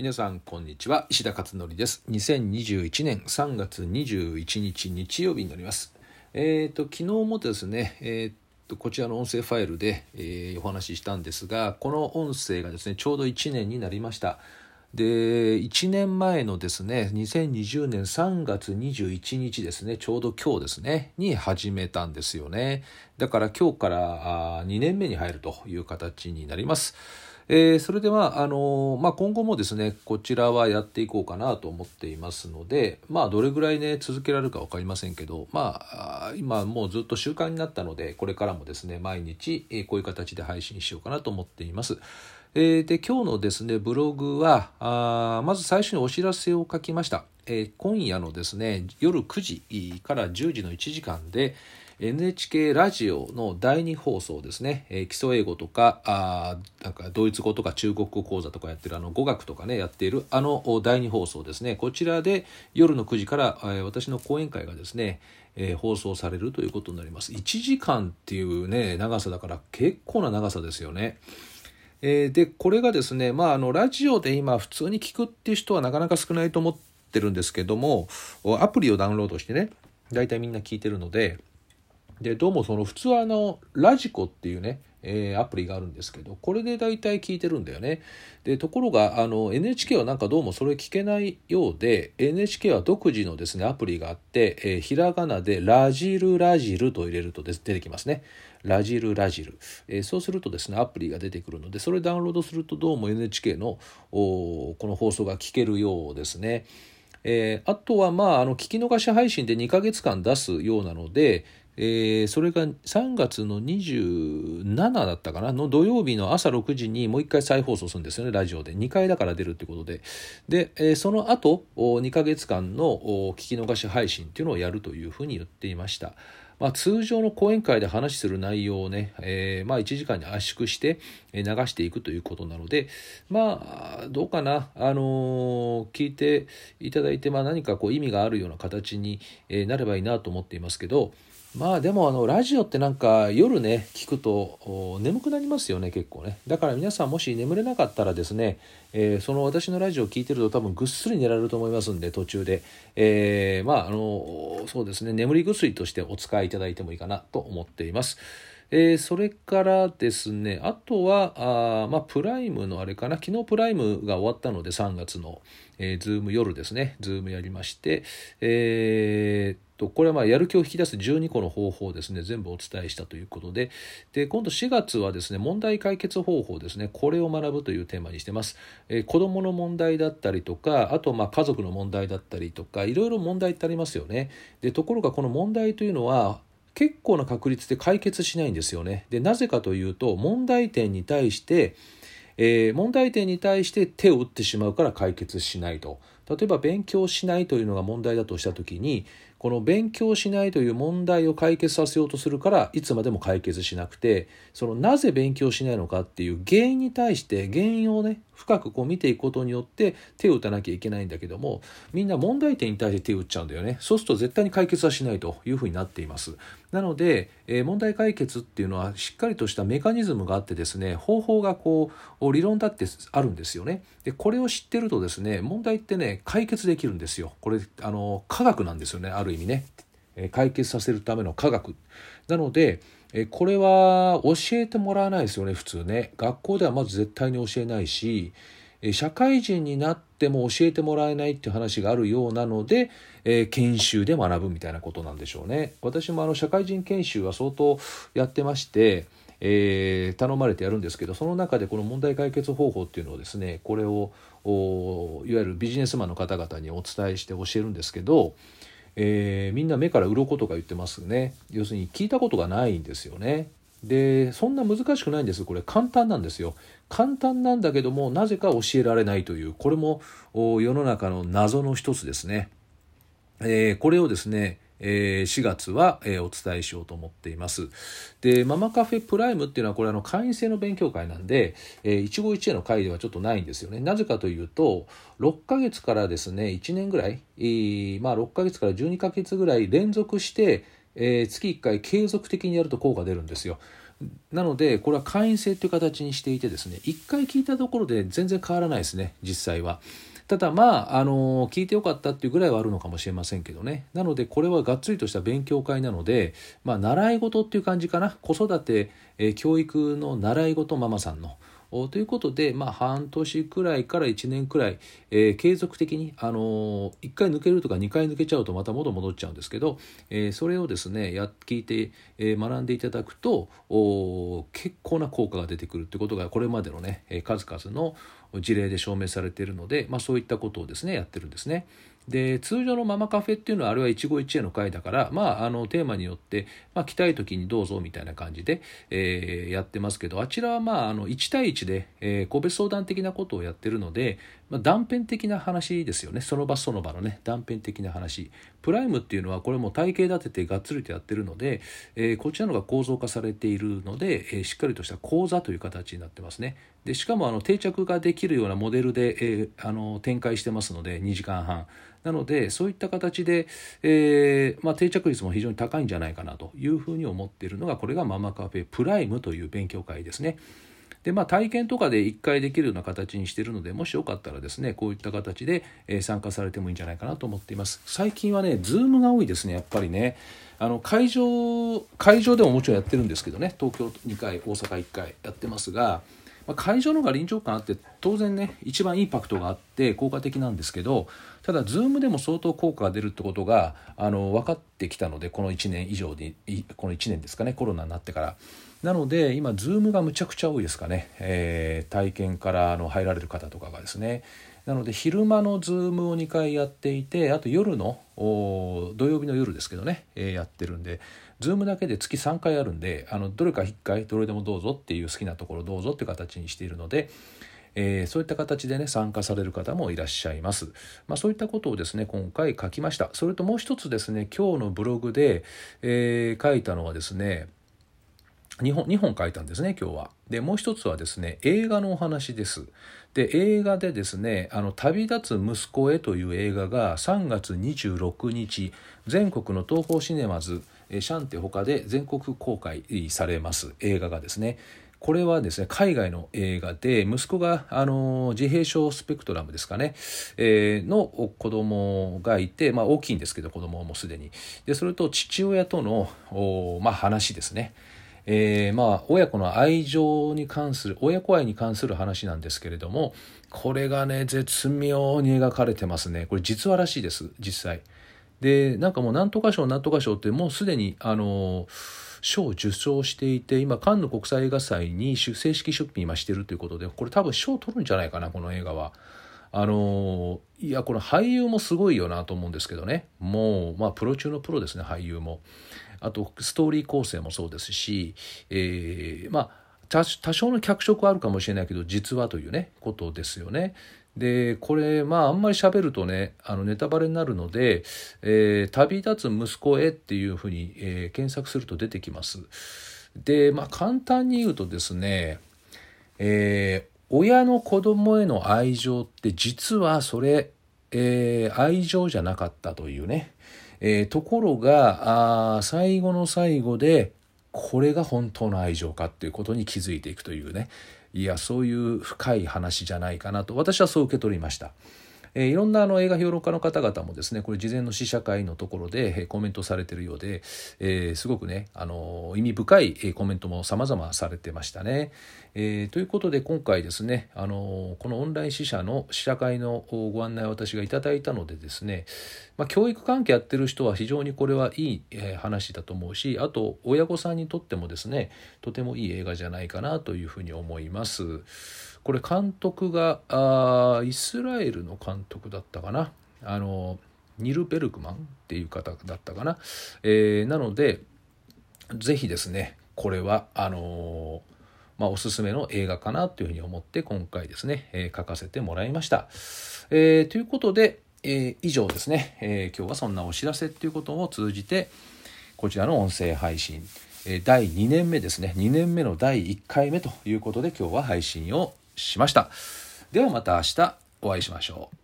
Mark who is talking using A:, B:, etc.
A: 皆さんこんにちは。石田勝則です。2021年3月21日日曜日になります。えっ、ー、と昨日もですねえーこちらの音声ファイルで、えー、お話ししたんですがこの音声がですねちょうど1年になりました。で1年前のですね2020年3月21日ですねちょうど今日ですねに始めたんですよね。だから今日からあ2年目に入るという形になります。えー、それではあのまあ、今後もですねこちらはやっていこうかなと思っていますので、まあ、どれぐらいね続けられるか分かりませんけど、まあ、今もうずっと習慣になったのでこれからもですね毎日、えこういう形で配信しようかなと思っています。えー、で今日のですねブログはあまず最初にお知らせを書きました、えー、今夜のですね夜9時から10時の1時間で、NHK ラジオの第2放送ですね、えー、基礎英語とかあなんかドイツ語とか中国語講座とかやってるあの語学とかねやっているあの第2放送ですね。こちらで夜の9時から、えー、私の講演会がですね、えー、放送されるということになります。1時間っていうね長さだから結構な長さですよね。えー、でこれがですね、まあ、あのラジオで今普通に聞くっていう人はなかなか少ないと思ってるんですけどもアプリをダウンロードしてね大体みんな聞いてるのででどうもその普通はあのラジコっていうね、えー、アプリがあるんですけどこれで大体聞いてるんだよね。でところがあの NHK はなんかどうもそれ聞けないようで NHK は独自のですねアプリがあって、えー、ひらがなで「ラジルラジル」と入れると出てきますね。ラジルラジル、えー、そうするとですねアプリが出てくるのでそれダウンロードするとどうも NHK のこの放送が聞けるようですね。えー、あとはまああの聞き逃し配信で2ヶ月間出すようなので、えー、それが3月の27だったかなの土曜日の朝6時にもう一回再放送するんですよねラジオで。2回だから出るってことで。で、えー、その後2ヶ月間の聞き逃し配信っていうのをやるというふうに言っていました。まあ、通常の講演会で話する内容をね、えー、まあ1時間に圧縮して流していくということなのでまあどうかな、あのー、聞いていただいて、まあ、何かこう意味があるような形になればいいなと思っていますけどまあでもあのラジオってなんか夜ね聞くと眠くなりますよね結構ねだから皆さんもし眠れなかったらですね、えー、その私のラジオを聞いてると多分ぐっすり寝られると思いますんで途中で、えー、まああのそうですね眠り薬としてお使いいただいてもいいかなと思っています。えー、それからですね、あとは、あまあ、プライムのあれかな、昨日プライムが終わったので、3月の、えー、 Zoom 夜ですね、 Zoom やりまして、えーとこれはまやる気を引き出す12個の方法をですね。全部お伝えしたということで。で今度4月はですね問題解決方法ですね。これを学ぶというテーマにしてます、えー、子どもの問題だったりとかあとま家族の問題だったりとかいろいろ問題ってありますよね。でところがこの問題というのは結構な確率で解決しないんですよね。でなぜかというと問題点に対してえー、問題点に対して手を打ってしまうから解決しないと。例えば勉強しないというのが問題だとした時にこの勉強しないという問題を解決させようとするからいつまでも解決しなくてそのなぜ勉強しないのかっていう原因に対して原因をね深くこう見ていくことによって手を打たなきゃいけないんだけどもみんな問題点に対して手を打っちゃうんだよね。そうすると絶対に解決はしないというふうになっています。なので、えー、問題解決っていうのはしっかりとしたメカニズムがあってですね方法がこう理論だってあるんですよね。でこれを知ってるとですね問題ってね解決できるんですよ。これあの科学なんですよねある意味ね。解決させるための科学。なのでえこれは教えてもらわないですよね普通ね。学校ではまず絶対に教えないし社会人になっても教えてもらえないっていう話があるようなので、え研修で学ぶみたいなことなんでしょうね。私もあの社会人研修は相当やってましてえー、頼まれてやるんですけどその中でこの問題解決方法っていうのをですねこれをいわゆるビジネスマンの方々にお伝えして教えるんですけどえー、みんな目から鱗とか言ってますね。要するに聞いたことがないんですよね。でそんな難しくないんです。これ簡単なんですよ。簡単なんだけどもなぜか教えられないという。これも世の中の謎の一つですね、えー、これをですねえー、4月は、お伝えしようと思っています。で、ママカフェプライムっていうのはこれあの会員制の勉強会なんで、一期一会の会ではちょっとないんですよね。なぜかというと、6ヶ月からですね、1年ぐらい、えー、まあ6ヶ月から12ヶ月ぐらい連続して、えー、月1回継続的にやると効果出るんですよ。なのでこれは会員制という形にしていてですね1回聞いたところで全然変わらないですね実際は。ただまあ、あの聞いてよかったっていうぐらいはあるのかもしれませんけどね。なのでこれはがっつりとした勉強会なので、まあ、習い事っていう感じかな。子育て、え、教育の習い事ママさんの。ということで、まあ、半年くらいから1年くらい、えー、継続的に、あのー、1回抜けるとか2回抜けちゃうとまた元戻っちゃうんですけど、えー、それをですねや聞いて、えー、学んでいただくと結構な効果が出てくるということがこれまでのね数々の事例で証明されているので、まあ、そういったことをですねやってるんですね。で通常のママカフェっていうのはあれは一期一会の会だから、まあ、あのテーマによって、まあ、来たい時にどうぞみたいな感じで、えー、やってますけどあちらは、まあ、あの1対1で、えー、個別相談的なことをやってるので、まあ、断片的な話ですよね。その場その場のね断片的な話。プライムっていうのはこれも体系立ててがっつりとやってるので、えー、こちらのが構造化されているので、えー、しっかりとした講座という形になってますね。でしかもあの定着ができるようなモデルで、えー、あの展開してますので2時間半。なのでそういった形で、えーまあ、定着率も非常に高いんじゃないかなというふうに思っているのがこれがママカフェプライムという勉強会ですね。でまあ、体験とかで1回できるような形にしているのでもしよかったらですねこういった形で、参加されてもいいんじゃないかなと思っています。最近はねズームが多いですねやっぱりね。あの会場会場でももちろんやってるんですけどね。東京2回大阪1回やってますがまあ、会場の方が臨場感あって当然ね一番インパクトがあって効果的なんですけどただ Zoom でも相当効果が出るってことがあの分かってきたのでこの1年以上にこの1年ですかねコロナになってから。なので今 Zoom がむちゃくちゃ多いですかね、えー、体験からあの入られる方とかがですねなので昼間の Zoom を2回やっていてあと夜の土曜日の夜ですけどね、えー、やってるんでズームだけで月3回あるんであのどれか1回どれでもどうぞっていう好きなところどうぞって形にしているので、えー、そういった形でね参加される方もいらっしゃいます、まあ、そういったことをですね今回書きました。それともう一つですね今日のブログで、えー、書いたのはですね2本 ,2 本書いたんですね今日は。でもう一つはですね映画のお話です。で映画でですね「あの旅立つ息子へ」という映画が3月26日全国の東宝シネマズシャンテ他で全国公開されます映画がですねこれはですね海外の映画で息子があの自閉症スペクトラムですかね、えー、の子供がいて、まあ、大きいんですけど子供もすでにでそれと父親とのまあ、話ですね。えー、まあ親子の愛情に関する親子愛に関する話なんですけれどもこれがね絶妙に描かれてますねこれ実話らしいです実際。でなんかもうなんとか賞なんとか賞ってもうすでにあの賞を受賞していて今カンヌ国際映画祭に正式出品今してるということでこれ多分賞を取るんじゃないかなこの映画は。あのいやこの俳優もすごいよなと思うんですけどねもうまあプロ中のプロですね俳優も。あとストーリー構成もそうですし、えー、まあ多少の脚色はあるかもしれないけど実はというねことですよね。でこれまああんまり喋るとねあのネタバレになるので「えー、旅立つ息子へ」っていうふうに、えー、検索すると出てきます。でまあ簡単に言うとですね、えー、親の子供への愛情って実はそれ、えー、愛情じゃなかったというね、えー、ところがあ最後の最後でこれが本当の愛情かっていうことに気づいていくというねいやそういう深い話じゃないかなと私はそう受け取りました。えー、いろんなあの映画評論家の方々もですねこれ事前の試写会のところで、コメントされているようで、えー、すごくね、あの意味深い、コメントも様々されてましたね。えということで今回ですね、あのこのオンライン試写の試写会のご案内を私がいただいたのでですね、まあ、教育関係やってる人は非常にこれはいい、話だと思うしあと親御さんにとってもですねとてもいい映画じゃないかなというふうに思います。これ監督があイスラエルの監督だったかな。あのニル・ベルグマンっていう方だったかな、えー、なので是非ですねこれはあのまあ、おすすめの映画かなというふうに思って今回ですね、えー、書かせてもらいました。えー、ということで、えー、以上ですね、え今日はそんなお知らせっていうことを通じてこちらの音声配信第2年目ですね。2年目の第1回目ということで今日は配信をしました。ではまた明日お会いしましょう。